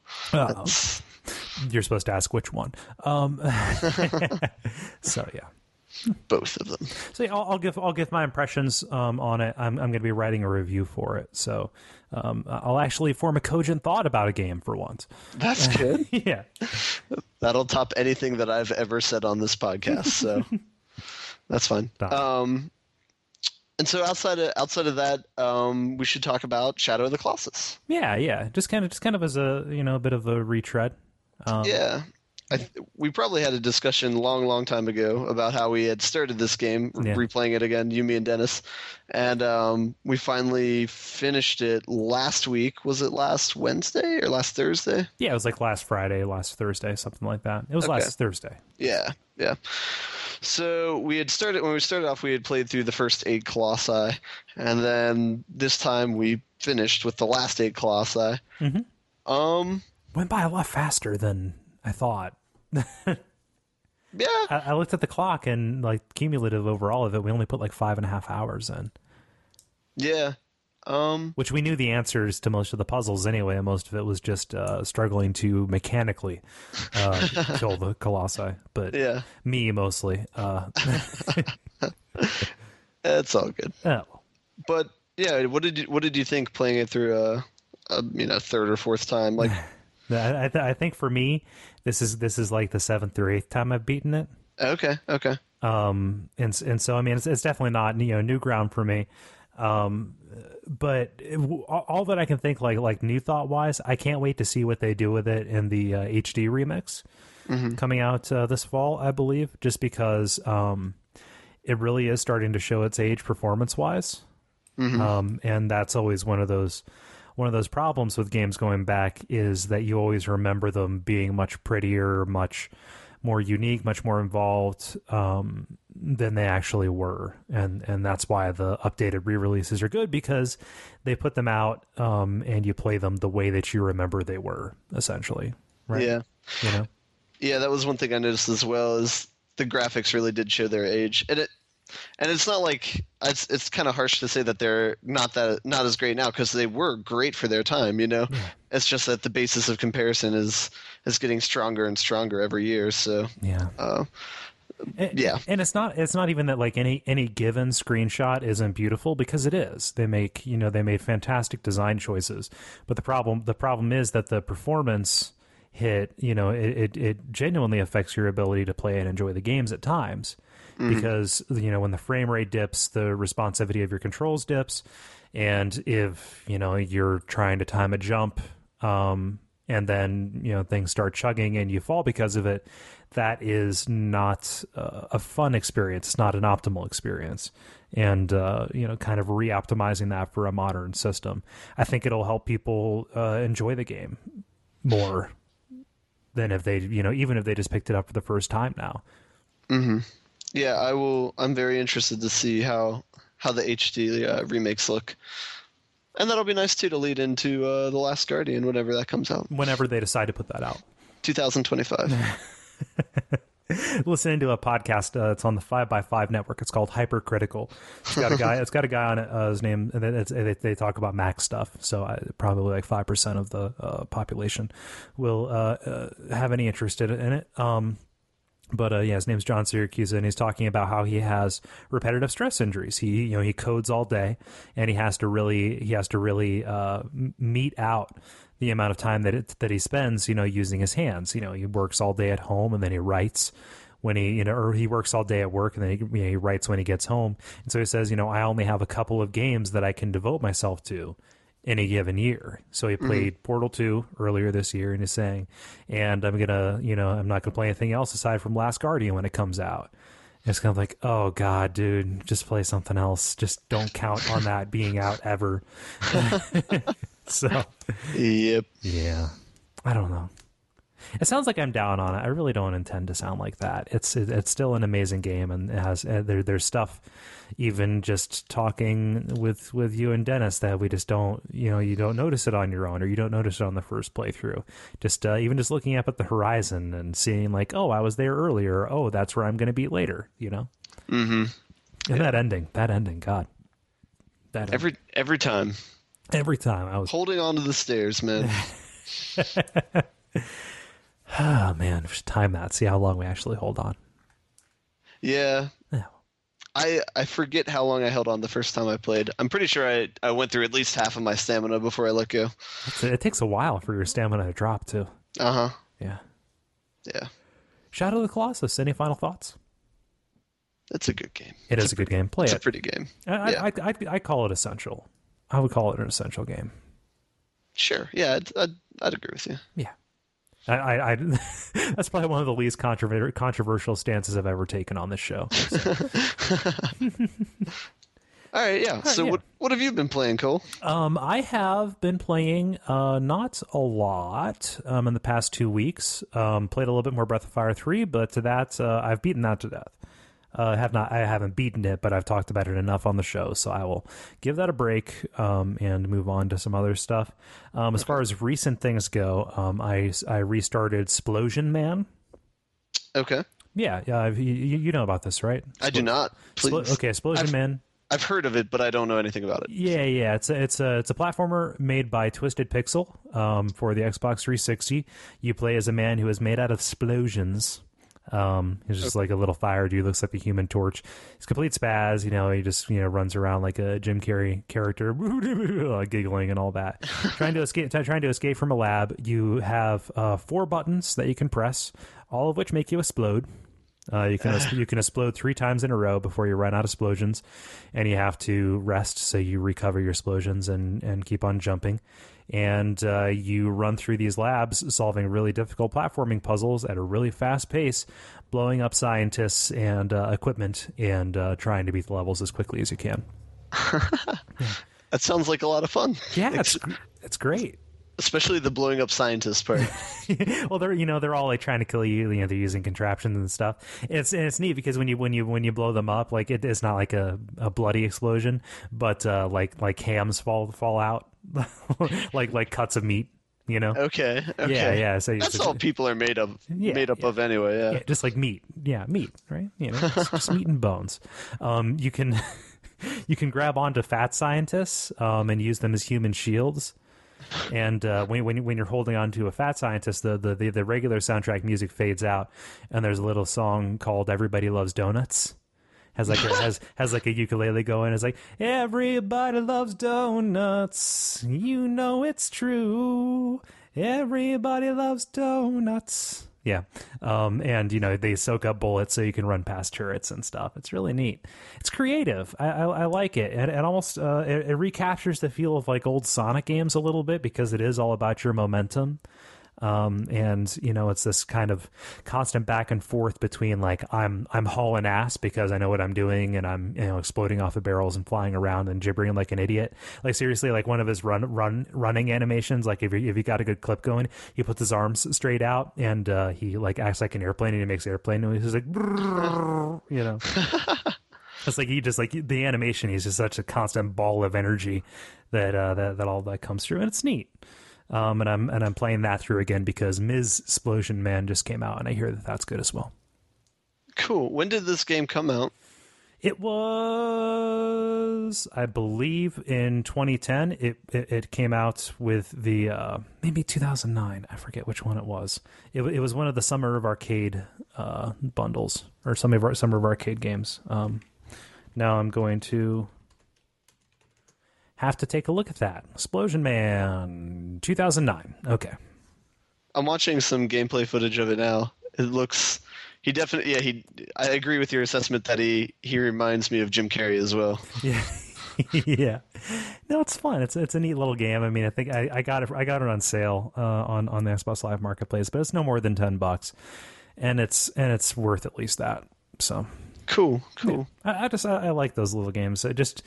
you're supposed to ask which one. Um, so yeah. both of them. So yeah, I'll, I'll give I'll give my impressions um, on it. I'm I'm going to be writing a review for it, so um, I'll actually form a cogent thought about a game for once. That's good. yeah, That'll top anything that I've ever said on this podcast. So that's fine. Um, and so outside of outside of that, um, we should talk about Shadow of the Colossus. yeah, yeah. Just kind of just kind of as a you know a bit of a retread. Um, Yeah. I th- we probably had a discussion long, long time ago about how we had started this game, Yeah. replaying it again, you, me, and Dennis, and um, we finally finished it last week. Was it last Wednesday or last Thursday? yeah. It was like last Friday, last Thursday, something like that. It was Okay. last Thursday. Yeah, yeah. So we had started when we started off. We had played through the first eight colossi, and then this time we finished with the last eight colossi. Mhm. Um, Went by a lot faster than I thought. yeah, I, I looked at the clock and like cumulative over all of it, we only put like five and a half hours in. yeah. Um, which we knew the answers to most of the puzzles anyway, and most of it was just uh, struggling to mechanically uh, kill the colossi. But yeah, me mostly. Uh, it's all good. oh, But yeah, what did you what did you think playing it through a, a you know third or fourth time? Like, I, I, th- I think for me, this is this is like the seventh or eighth time I've beaten it. okay, okay, Um, and and so I mean, it's, it's definitely not you know new ground for me. Um, but it, all that I can think like like new thought wise, I can't wait to see what they do with it in the uh, HD remix coming out uh, this fall, I believe. Just because um, it really is starting to show its age performance wise, um, and that's always one of those one of those problems with games going back is that you always remember them being much prettier, much more unique, much more involved. Um, than they actually were, and and that's why the updated re-releases are good because they put them out um, and you play them the way that you remember they were, essentially. Right? yeah, You know. yeah. That was one thing I noticed as well is the graphics really did show their age, and it and it's not like it's it's kind of harsh to say that they're not that not as great now because they were great for their time. You know, it's just that the basis of comparison is is getting stronger and stronger every year. So Yeah. uh, And- Yeah. and it's not it's not even that like any any given screenshot isn't beautiful because it is. They make you know they made fantastic design choices, but the problem the problem is that the performance hit you know it it, it genuinely affects your ability to play and enjoy the games at times because you know when the frame rate dips, the responsivity of your controls dips, and if you know you're trying to time a jump. Um, and then you know things start chugging and you fall because of it that is not uh, a fun experience. It's not an optimal experience. And uh, you know kind of re-optimizing that for a modern system. I think it'll help people uh, enjoy the game more than if they you know even if they just picked it up for the first time now. Yeah, I will. I'm very interested to see how how the HD uh, remakes look, and that'll be nice too to lead into uh, the Last Guardian whenever that comes out, whenever they decide to put that out. 2025. listening to a podcast. Uh, it's on the Five by Five network. It's called Hypercritical. It's got a guy. it's got a guy on it. Uh, his name. And it's, they, they talk about Mac stuff. So I, probably like five percent of the uh, population will uh, uh, have any interest in it. Um, but uh, yeah, his name's John Siracusa, and he's talking about how he has repetitive stress injuries. He, you know, he codes all day, and he has to really, he has to really uh, out the amount of time that it, that he spends, you know, using his hands. You know, he works all day at home, and then he writes when he, you know, or he works all day at work, and then he, you know, he writes when he gets home. And so he says, you know, I only have a couple of games that I can devote myself to in a given year. So he mm-hmm. played Portal 2 earlier this year and he's saying, and I'm going to, you know, I'm not going to play anything else aside from Last Guardian when it comes out. And it's kind of like, oh God, dude, just play something else. Just don't count on that being out ever. so, yep. yeah, I don't know. It sounds like I'm down on it. I really don't intend to sound like that. It's it, it's still an amazing game, and it has uh, there there's stuff. Even just talking with with you and Dennis, that we just don't you know you don't notice it on your own, or you don't notice it on the first playthrough. Just uh, even just looking up at the horizon and seeing like, oh, I was there earlier. Oh, that's where I'm going to be later. You know. Mm-hmm. And that ending, that ending, God. That Every every time, every time I was holding on to the stairs, man. oh man, we should time that. See how long we actually hold on. yeah, Yeah. I I forget how long I held on the first time I played. I'm pretty sure I I went through at least half of my stamina before I let go. It's- It takes a while for your stamina to drop too. Uh huh. Yeah. Yeah, Shadow of the Colossus. Any final thoughts? it's a good game. It is a good game. Play It's a pretty game. I, I. I, I, I call it essential. I would call it an essential game. Sure. Yeah, I'd, I'd, I'd agree with you. Yeah. I, I, I that's probably one of the least controver- controversial stances I've ever taken on this show. All right. Yeah. so yeah. what what have you been playing, Kole? Um, I have been playing uh, not a lot um, in the past two weeks. Um, played a little bit more Breath of Fire three, but to that uh, I've beaten that to death. Uh, have not I haven't beaten it, but I've talked about it enough on the show, so I will give that a break um, and move on to some other stuff. Um, as far as recent things go, um, I I restarted Splosion Man. Okay. Yeah, yeah, I've, you, you know about this, right? I do not. Please. Splo- okay, Splosion I've- Man. I've heard of it, but I don't know anything about it. Yeah, yeah, it's a, it's a it's a platformer made by Twisted Pixel um, for the Xbox 360. You play as a man who is made out of explosions. Um, he's just like a little fire dude, looks like a Human Torch. He's complete spaz, you know. He just you know runs around like a Jim Carrey character, giggling and all that, trying to escape trying to escape from a lab. You have uh, four buttons that you can press, all of which make you explode. Uh, you can you can explode three times in a row before you run out of explosions, and you have to rest so you recover your explosions and and keep on jumping. And uh, you run through these labs, solving really difficult platforming puzzles at a really fast pace, blowing up scientists and uh, equipment, and uh, trying to beat the levels as quickly as you can. That sounds like a lot of fun. Yeah, it's it's great. Especially the blowing up scientist part. well, they're you know they're all like trying to kill you. You know they're using contraptions and stuff. It's and it's neat because when you when you when you blow them up, like it is not like a, a bloody explosion, but uh, like like hams fall fall out, like like cuts of meat. You know, Okay. Okay. yeah, yeah. So That's it's- all people are made of. Yeah, made up yeah. of anyway. Yeah. yeah, just like meat. Yeah, meat. Right? You know, just, just meat and bones. Um, you can you can grab onto fat scientists um, and use them as human shields. And uh, when when when you're holding on to a fat scientist, the, the the the regular soundtrack music fades out, and there's a little song called "Everybody Loves Donuts." Has like a, has has like a ukulele going. It's like everybody loves donuts. You know it's true. Everybody loves donuts. Yeah, um, and you know they soak up bullets so you can run past turrets and stuff. It's really neat. It's creative. I, I, I like it. And it almost uh, it, it recaptures the feel of like old Sonic games a little bit because it is all about your momentum. Um, and you know it's this kind of constant back and forth between like I'm I'm hauling ass because I know what I'm doing and I'm you know exploding off of barrels and flying around and gibbering like an idiot. Like seriously, like one of his run run running animations. Like if you if you got a good clip going, he puts his arms straight out and uh, he like acts like an airplane and he makes airplane noise. He's like you know. It's like he just like the animation. He's just such a constant ball of energy that uh, that that all that comes through, and it's neat. Um, and I'm and I'm playing that through again because Ms. Explosion Man just came out, and I hear that that's good as well. Cool. When did this game come out? It was, I believe, in 2010. It it, it came out with the uh, maybe 2009. I forget which one it was. It, it was one of the Summer of Arcade uh, bundles or some of our Summer of Arcade games. Um, now I'm going to have to take a look at that. Explosion Man, 2009. Okay. I'm watching some gameplay footage of it now. It looks. He definitely. Yeah. He. I agree with your assessment that he he reminds me of Jim Carrey as well. Yeah. yeah. No, it's fun. It's it's a neat little game. I mean, I think I, I got it I got it on sale uh, on on the Xbox Live Marketplace, but it's no more than 10 bucks. And it's and it's worth at least that. So, Cool. Cool. I, I just I, I like those little games. I just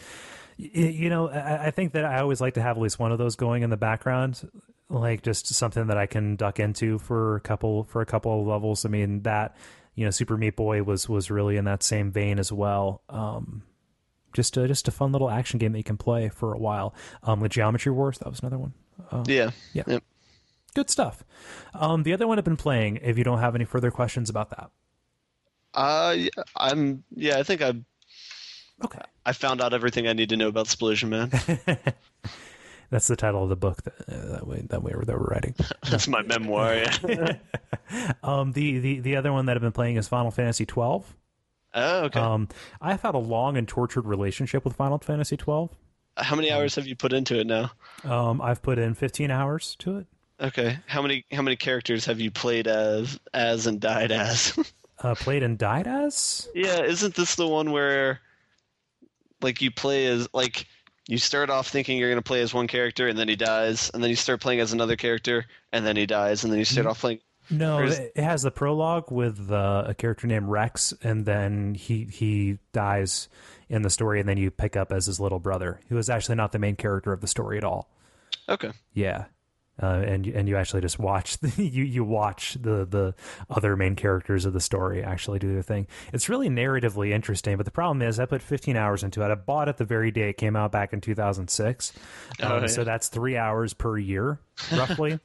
you know, I, think that I always like to have at least one of those going in the background. like just something that I can duck into for a couple for a couple of levels. I mean that you know Super Meat Boy was was really in that same vein as well. Um, just a, just a fun little action game that you can play for a while. Um, the Geometry Wars that was another one. Uh, Yeah. Yeah. Yep. good stuff. Um, the other one I've been playing. If you don't have any further questions about that, Uh, I'm. Yeah, I think I okay. I found out everything I need to know about Splosion Man. That's the title of the book that uh, that way that way that we're writing. That's my memoir. Yeah. Um, the, the the other one that I've been playing is Final Fantasy twelve. oh, okay. Um, I've had a long and tortured relationship with Final Fantasy twelve. How many hours have you put into it now? Um, I've put in fifteen hours to it. Okay. How many how many characters have you played as as and died as? Uh, played and died as. yeah, isn't this the one where like you play as like you start off thinking you're going to play as one character and then he dies and then you start playing as another character and then he dies and then you start off playing No, it has the prologue with uh, a character named Reks, and then he he dies in the story, and then you pick up as his little brother, who is actually not the main character of the story at all. Okay. Yeah. Uh, and and you actually just watch the, you you watch the the other main characters of the story actually do their thing. It's really narratively interesting, but the problem is I put 15 hours into it. I bought it the very day it came out back in 2006, um, Oh, yeah. so that's three hours per year roughly.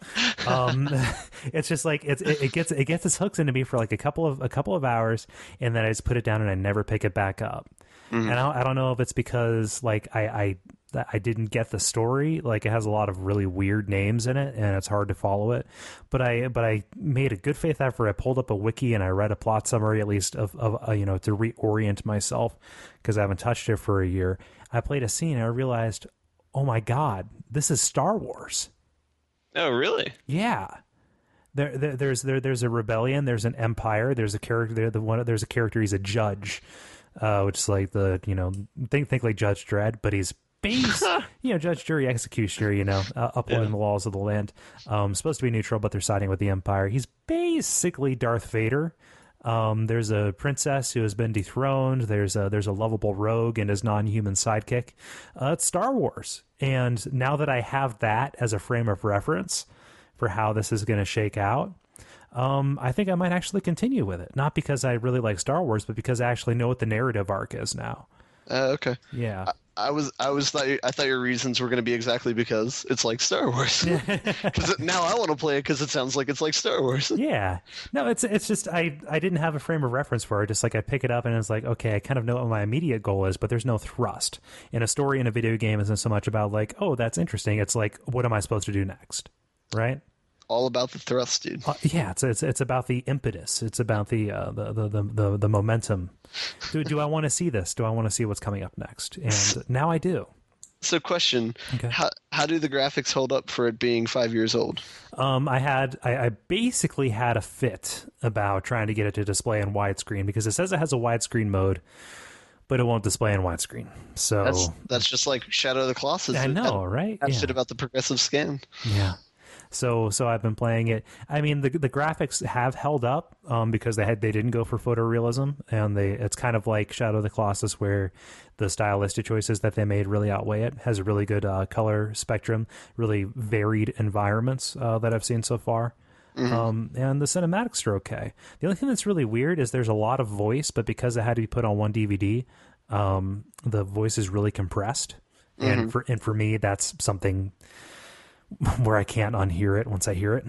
um, it's just like it's, it, it gets it gets its hooks into me for like a couple of a couple of hours, and then I just put it down and I never pick it back up. And I don't, I don't know if it's because like I, I that I didn't get the story. Like it has a lot of really weird names in it, and it's hard to follow it. But I but I made a good faith effort. I pulled up a wiki and I read a plot summary at least of of uh, you know to reorient myself because I haven't touched it for a year. I played a scene and I realized, oh my god, this is Star Wars. Oh, really? Yeah. There, there, there's there, there's a rebellion. There's an empire. There's a character. There, the one. There's a character. He's a judge, uh, which is like the you know think think like Judge Dredd, but he's base you know judge, jury, executioner. You know, uh, upholding the laws of the land. Um, supposed to be neutral, but they're siding with the empire. He's basically Darth Vader. Um, there's a princess who has been dethroned. There's a there's a lovable rogue and his non-human sidekick. Uh, it's Star Wars, and now that I have that as a frame of reference for how this is going to shake out, um, I think I might actually continue with it. Not because I really like Star Wars, but because I actually know what the narrative arc is now. Uh, okay. Yeah, I was I was thought I thought your reasons were going to be exactly because it's like Star Wars. Because now I want to play it because it sounds like it's like Star Wars. yeah. No, it's it's just I I didn't have a frame of reference for it. Just like I pick it up and it's like okay, I kind of know what my immediate goal is, but there's no thrust. In a story in a video game isn't so much about like oh that's interesting. It's like what am I supposed to do next, right? All about the thrust, dude. Uh, yeah, it's it's it's about the impetus. It's about the uh, the, the, the the the momentum. Do do I want to see this? Do I want to see what's coming up next? And now I do. So, question: Okay. How how do the graphics hold up for it being five years old? Um, I had I, I basically had a fit about trying to get it to display in widescreen because it says it has a widescreen mode, but it won't display in widescreen. So That's that's just like Shadow of the Colossus. I It know, had right? that Yeah. shit about the progressive scan. Yeah. So so I've been playing it. I mean the the graphics have held up um, because they had they didn't go for photorealism and they it's kind of like Shadow of the Colossus where the stylistic choices that they made really outweigh it. Has a really good uh, color spectrum, really varied environments uh, that I've seen so far. Um, and the cinematics are okay. The only thing that's really weird is there's a lot of voice, but because it had to be put on one DVD, um, the voice is really compressed. And for and for me, that's something where I can't unhear it once I hear it,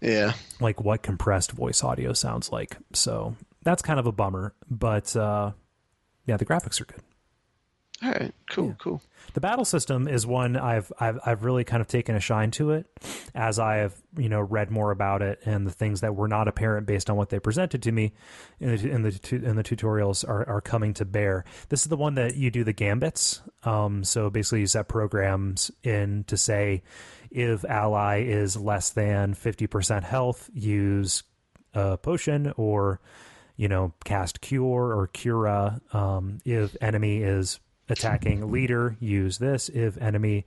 Yeah. like what compressed voice audio sounds like. So that's kind of a bummer, but uh, yeah, the graphics are good. All right. Cool. Cool. The battle system is one I've I've I've really kind of taken a shine to it as I have you know read more about it and the things that were not apparent based on what they presented to me in the in the, in the tutorials are, are coming to bear. This is the one that you do the gambits. Um, so basically, you set programs in to say if ally is less than fifty percent health, use a potion or you know cast cure or cura. Um, if enemy is attacking leader, use this. If enemy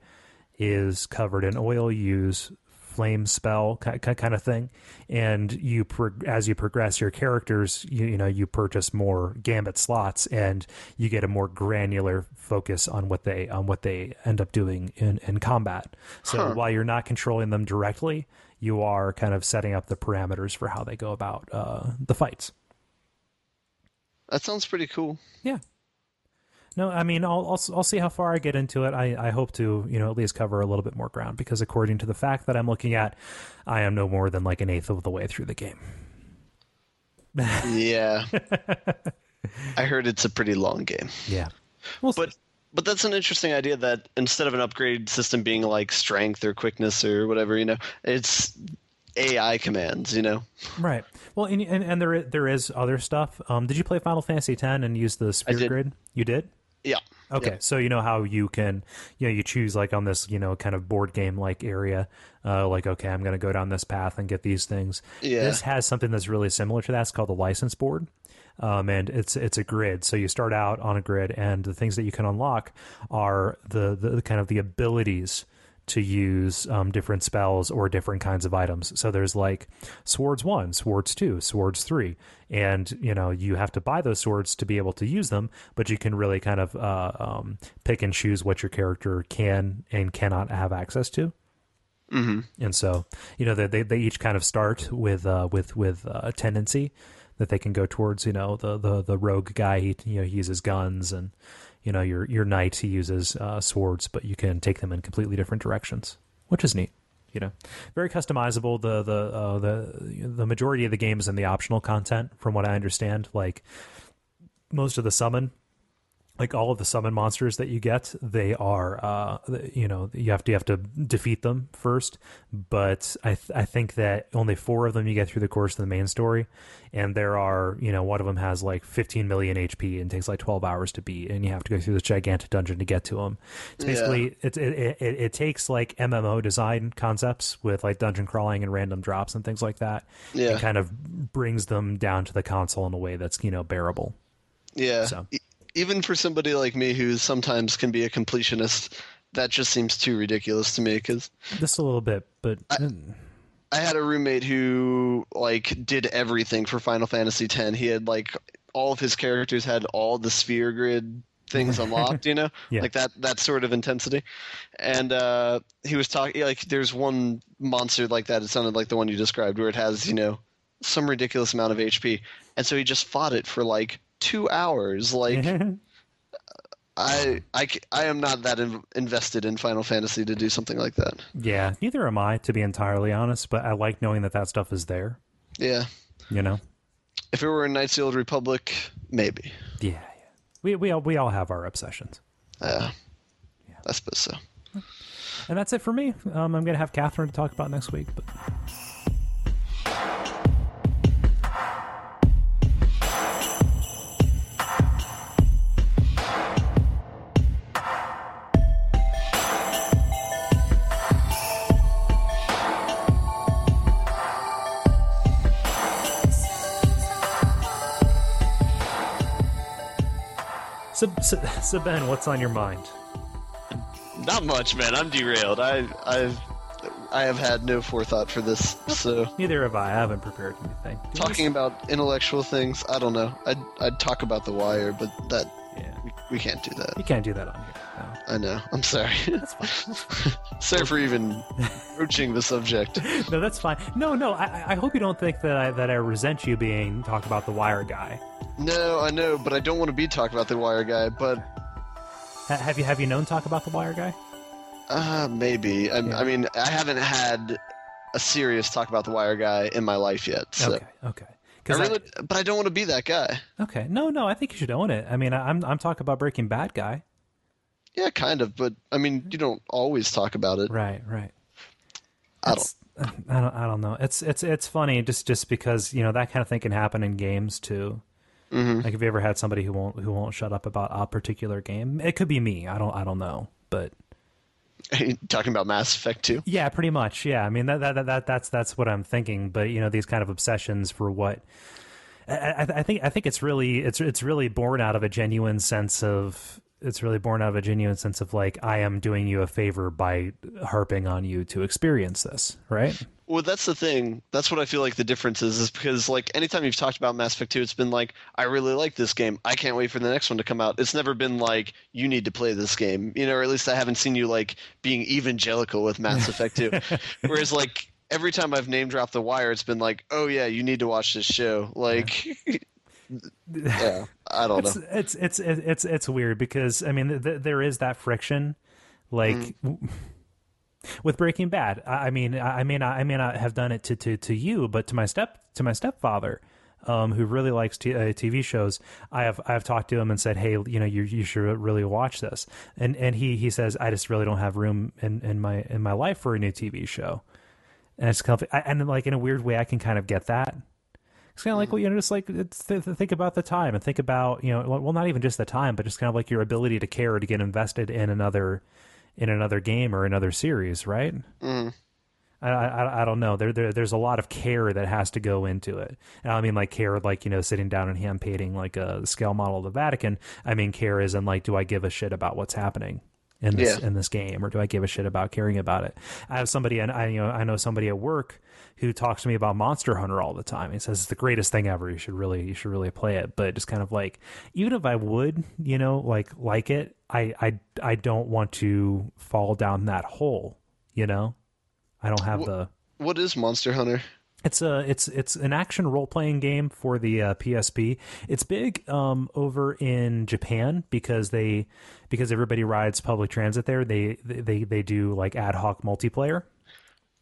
is covered in oil, use flame spell kind of thing, and you as you progress your characters, you, you know you purchase more gambit slots, and you get a more granular focus on what they on what they end up doing in in combat. So huh. while you're not controlling them directly, you are kind of setting up the parameters for how they go about uh, the fights. That sounds pretty cool. Yeah. No, I mean, I'll, I'll, I'll see how far I get into it. I, I hope to, you know, at least cover a little bit more ground because according to the fact that I'm looking at, I am no more than like an eighth of the way through the game. yeah. I heard it's a pretty long game. Yeah. We'll but but that's an interesting idea that instead of an upgrade system being like strength or quickness or whatever, you know, it's AI commands, you know. Right. Well, and and, and there there is other stuff. Um, did you play Final Fantasy X and use the sphere grid? You did. Yeah. Okay, yeah. so you know how you can, you know, you choose like on this, you know, kind of board game like area, uh, like okay, I'm going to go down this path and get these things. Yeah. This has something that's really similar to that. It's called the license board, um, and it's it's a grid. So you start out on a grid, and the things that you can unlock are the the, the kind of the abilities to use um, different spells or different kinds of items. So there's like swords one, swords two, swords three, and you know you have to buy those swords to be able to use them. But you can really kind of uh, um, pick and choose what your character can and cannot have access to. Mm-hmm. And so you know they they each kind of start with uh, with with uh, a tendency that they can go towards. You know the the the rogue guy he you know he uses guns and you know your your knight he uses uh, swords, but you can take them in completely different directions, which is neat. You know, very customizable. The the uh, the the majority of the game is in the optional content, from what I understand. Like most of the summon like all of the summon monsters that you get, they are, uh, you know, you have to you have to defeat them first. But I th- I think that only four of them you get through the course of the main story, and there are, you know, one of them has like 15 million HP and takes like 12 hours to beat, and you have to go through this gigantic dungeon to get to them. It's basically yeah. it, it, it it takes like MMO design concepts with like dungeon crawling and random drops and things like that, yeah, and kind of brings them down to the console in a way that's you know bearable. Yeah. So even for somebody like me who sometimes can be a completionist, that just seems too ridiculous to me. Because just a little bit, but I, I, had a roommate who like did everything for Final Fantasy X. He had like all of his characters had all the sphere grid things unlocked, you know, yeah. like that that sort of intensity. And uh, he was talking like there's one monster like that. It sounded like the one you described, where it has you know some ridiculous amount of HP, and so he just fought it for like two hours. Like, I, I, I am not that in, invested in Final Fantasy to do something like that. Yeah, neither am I, to be entirely honest. But I like knowing that that stuff is there. Yeah, you know, if it were in Knights of the Old Republic, maybe. Yeah, yeah. We we all we all have our obsessions. Uh, yeah, I suppose so. And that's it for me. Um, I'm going to have Catherine to talk about next week, but. So, so, so, Ben, what's on your mind? Not much, man. I'm derailed. I, I've, I have had no forethought for this. So neither have I. I haven't prepared anything. Talking about intellectual things, I don't know. I'd, I'd talk about the wire, but that, yeah, we, we can't do that. You can't do that on here. I know. I'm sorry. That's fine. That's fine. sorry for even broaching the subject. No, that's fine. No, no. I, I hope you don't think that I, that I resent you being talk about the wire guy. No, I know, but I don't want to be talk about the wire guy. But ha- have you have you known talk about the wire guy? Uh, maybe. Yeah. I mean, I haven't had a serious talk about the wire guy in my life yet. So. Okay. Okay. I really, I, but I don't want to be that guy. Okay. No, no. I think you should own it. I mean, I'm I'm talking about Breaking Bad guy. Yeah, kind of, but I mean, you don't always talk about it. Right, right. I don't. I don't. I don't know. It's it's it's funny just just because you know that kind of thing can happen in games too. Mm-hmm. Like, have you ever had somebody who won't who won't shut up about a particular game? It could be me. I don't. I don't know, but. talking about Mass Effect too? Yeah, pretty much. Yeah, I mean that, that that that's that's what I'm thinking. But you know, these kind of obsessions for what I, I, I think I think it's really it's it's really born out of a genuine sense of it's really born out of a genuine sense of like I am doing you a favor by harping on you to experience this, right? Well, that's the thing. That's what I feel like the difference is, is because like anytime you've talked about Mass Effect 2, it's been like, I really like this game. I can't wait for the next one to come out. It's never been like, you need to play this game. You know, or at least I haven't seen you like being evangelical with Mass Effect 2. Whereas like every time I've name dropped The Wire, it's been like, oh yeah, you need to watch this show. Like yeah, I don't it's, know. It's it's it's it's weird because I mean th- th- there is that friction, like mm. with Breaking Bad. I, I mean I, I may not I may not have done it to, to, to you, but to my step to my stepfather, um, who really likes t- uh, TV shows, I have I have talked to him and said, hey, you know, you you should really watch this, and and he he says I just really don't have room in, in my in my life for a new TV show, and it's kind of and like in a weird way I can kind of get that it's kind of like, well, you know, just like th- think about the time and think about, you know, well, not even just the time, but just kind of like your ability to care to get invested in another, in another game or another series, right? Mm. I, I, I don't know. There, there there's a lot of care that has to go into it. And I mean like care like you know sitting down and hand painting like a scale model of the Vatican. I mean care is in like do I give a shit about what's happening in this yeah. in this game or do I give a shit about caring about it? I have somebody and I you know I know somebody at work who talks to me about Monster Hunter all the time. He says it's the greatest thing ever. You should really you should really play it. But just kind of like even if I would, you know, like like it, I I I don't want to fall down that hole, you know? I don't have what, the What is Monster Hunter? It's a it's it's an action role playing game for the uh, PSP. It's big um, over in Japan because they because everybody rides public transit there. They they they do like ad hoc multiplayer.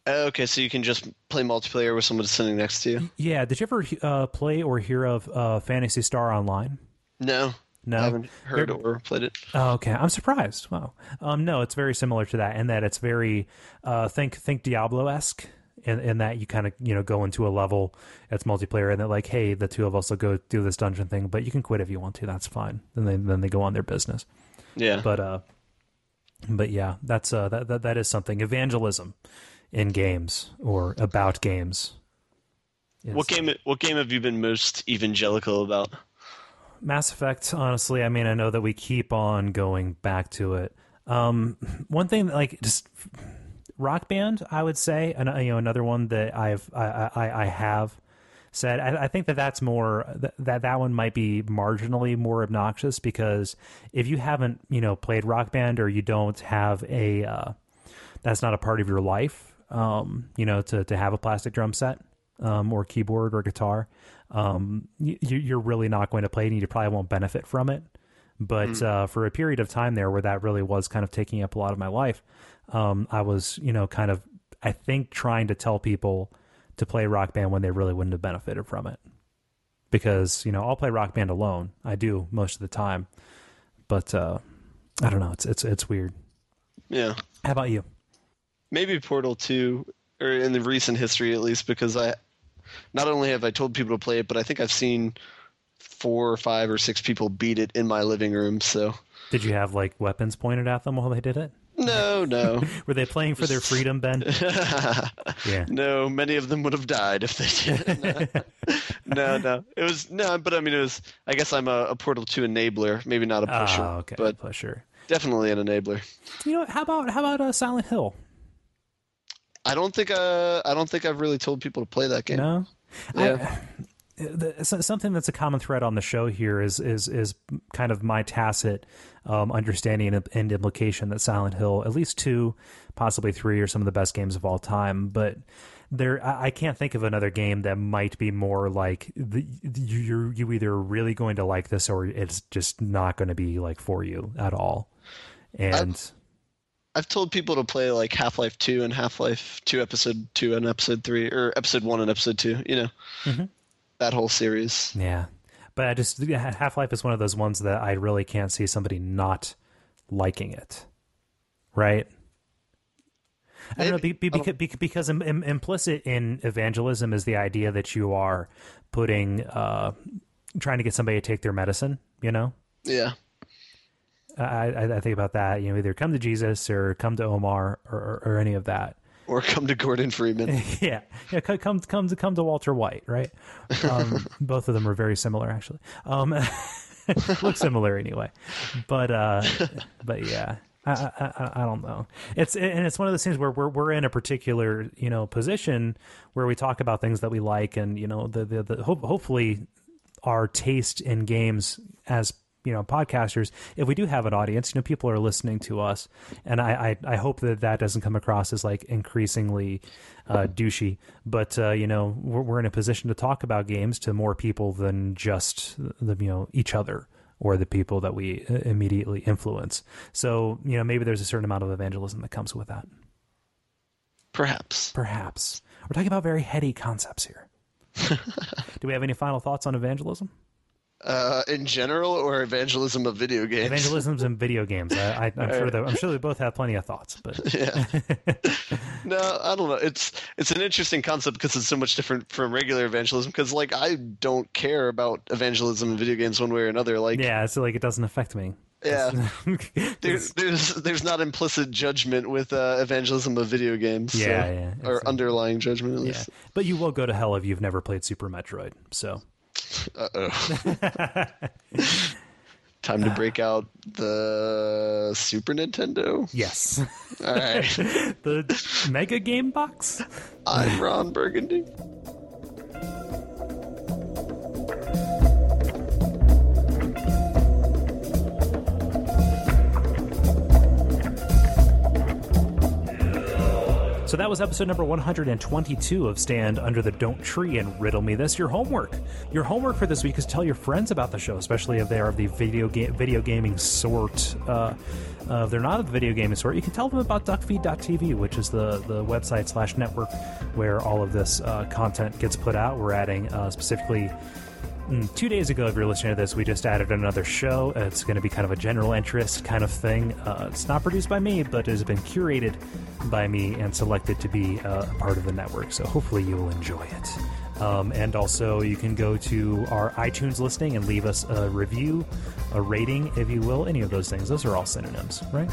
Oh, okay, so you can just play multiplayer with someone sitting next to you. Yeah. Did you ever uh, play or hear of uh, Phantasy Star Online? No. No, I haven't heard They're, or played it. Oh, okay, I'm surprised. Wow. Um, no, it's very similar to that in that it's very uh, think think Diablo esque. In, in that you kind of you know go into a level it's multiplayer and they're like hey the two of us will go do this dungeon thing but you can quit if you want to that's fine then they then they go on their business yeah but uh but yeah that's uh that, that that is something evangelism in games or about games. What game? What game have you been most evangelical about? Mass Effect. Honestly, I mean, I know that we keep on going back to it. Um, one thing, like just Rock Band, I would say, and you know, another one that I've I I, I have said. I, I, think that that's more that that one might be marginally more obnoxious because if you haven't you know played Rock Band or you don't have a uh, that's not a part of your life um, you know, to, to have a plastic drum set um, or keyboard or guitar, um, you, you're really not going to play it and you probably won't benefit from it. But mm. uh, for a period of time there where that really was kind of taking up a lot of my life, um, I was, you know, kind of, I think, trying to tell people to play rock band when they really wouldn't have benefited from it. Because, you know, I'll play rock band alone. I do most of the time. But uh, I don't know. It's it's it's weird. Yeah. How about you? Maybe Portal 2 or in the recent history at least because I not only have I told people to play it, but I think I've seen four or five or six people beat it in my living room. So did you have like weapons pointed at them while they did it? No, no. Were they playing for their freedom, Ben? yeah. No, many of them would have died if they did. no, no. It was no, but I mean, it was. I guess I'm a, a Portal Two enabler, maybe not a pusher. Oh, okay. But pusher. Definitely an enabler. You know, how about how about uh, Silent Hill? I don't think uh, I don't think I've really told people to play that game. No. Yeah. I, the, something that's a common thread on the show here is is is kind of my tacit um, understanding and implication that Silent Hill, at least two, possibly three, are some of the best games of all time. But there, I can't think of another game that might be more like the, you you either really going to like this or it's just not going to be like for you at all. And I've, I've told people to play like Half Life Two and Half Life Two Episode Two and Episode Three, or Episode One and Episode Two. You know, mm-hmm. that whole series. Yeah, but I just Half Life is one of those ones that I really can't see somebody not liking it. Right. I don't know be, be, because, because Im, Im, implicit in evangelism is the idea that you are putting, uh, trying to get somebody to take their medicine. You know. Yeah. I, I think about that. You know, either come to Jesus or come to Omar or, or, or any of that, or come to Gordon Freeman. yeah, yeah, come come to come to Walter White, right? Um, both of them are very similar, actually. Um, look similar anyway. But uh, but yeah. I, I, I don't know. It's and it's one of those things where we're we're in a particular you know position where we talk about things that we like and you know the the, the hope, hopefully our taste in games as you know podcasters if we do have an audience you know people are listening to us. And i i, I hope that that doesn't come across as like increasingly uh, douchey. But uh, you know we're, we're in a position to talk about games to more people than just the you know each other or the people that we uh, immediately influence. So you know maybe there's a certain amount of evangelism that comes with that. Perhaps. perhaps. We're talking about very heady concepts here. Do we have any final thoughts on evangelism Uh, in general, or evangelism of video games? evangelisms and video games. I, I, I'm sure that I'm sure they both have plenty of thoughts, but yeah. no, I don't know. It's it's an interesting concept because it's so much different from regular evangelism. Because like I don't care about evangelism in video games one way or another. Like yeah, so like it doesn't affect me. Yeah. there's there's there's not implicit judgment with uh, evangelism of video games. so- Yeah, yeah, Or underlying judgment at yeah, but you will go to hell if you've never played Super Metroid. So Uh oh. Time to break out the Super Nintendo. yes, All right. the Mega Game Box. I'm Ron Burgundy. So that was episode number 122 of Stand Under the Don't Tree and Riddle Me This. Your homework. Your homework for this week is tell your friends about the show, especially if they are of the video game video gaming sort. Uh, uh, if they're not of the video gaming sort, you can tell them about duckfeed.tv, which is the, the website slash network where all of this uh, content gets put out. We're adding uh, specifically two days ago, if you're listening to this, we just added another show. It's going to be kind of a general interest kind of thing. Uh, it's not produced by me, but it has been curated by me and selected to be uh, a part of the network. So hopefully you will enjoy it. Um, and also, you can go to our iTunes listing and leave us a review, a rating, if you will. Any of those things. Those are all synonyms, right?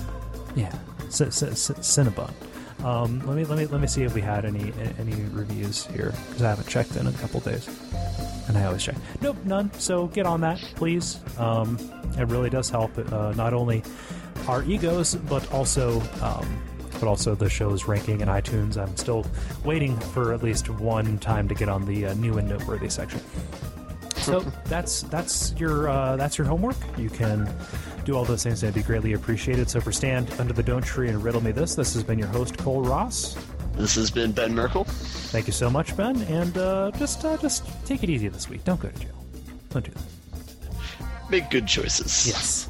Yeah, C- C- C- Cinnabon. Um, let me let me let me see if we had any any reviews here because I haven't checked in a couple days and I always check. Nope, none. So get on that, please. Um, it really does help. Uh, not only our egos, but also, um, but also the show's ranking in iTunes. I'm still waiting for at least one time to get on the uh, new and noteworthy section. So that's that's your uh, that's your homework. You can do all those things. That'd be greatly appreciated. So for stand under the don't tree and riddle me this. This has been your host Kole Ross. This has been Ben Merkel. Thank you so much, Ben, and uh, just uh, just take it easy this week. Don't go to jail. Don't do that. Make good choices. Yes.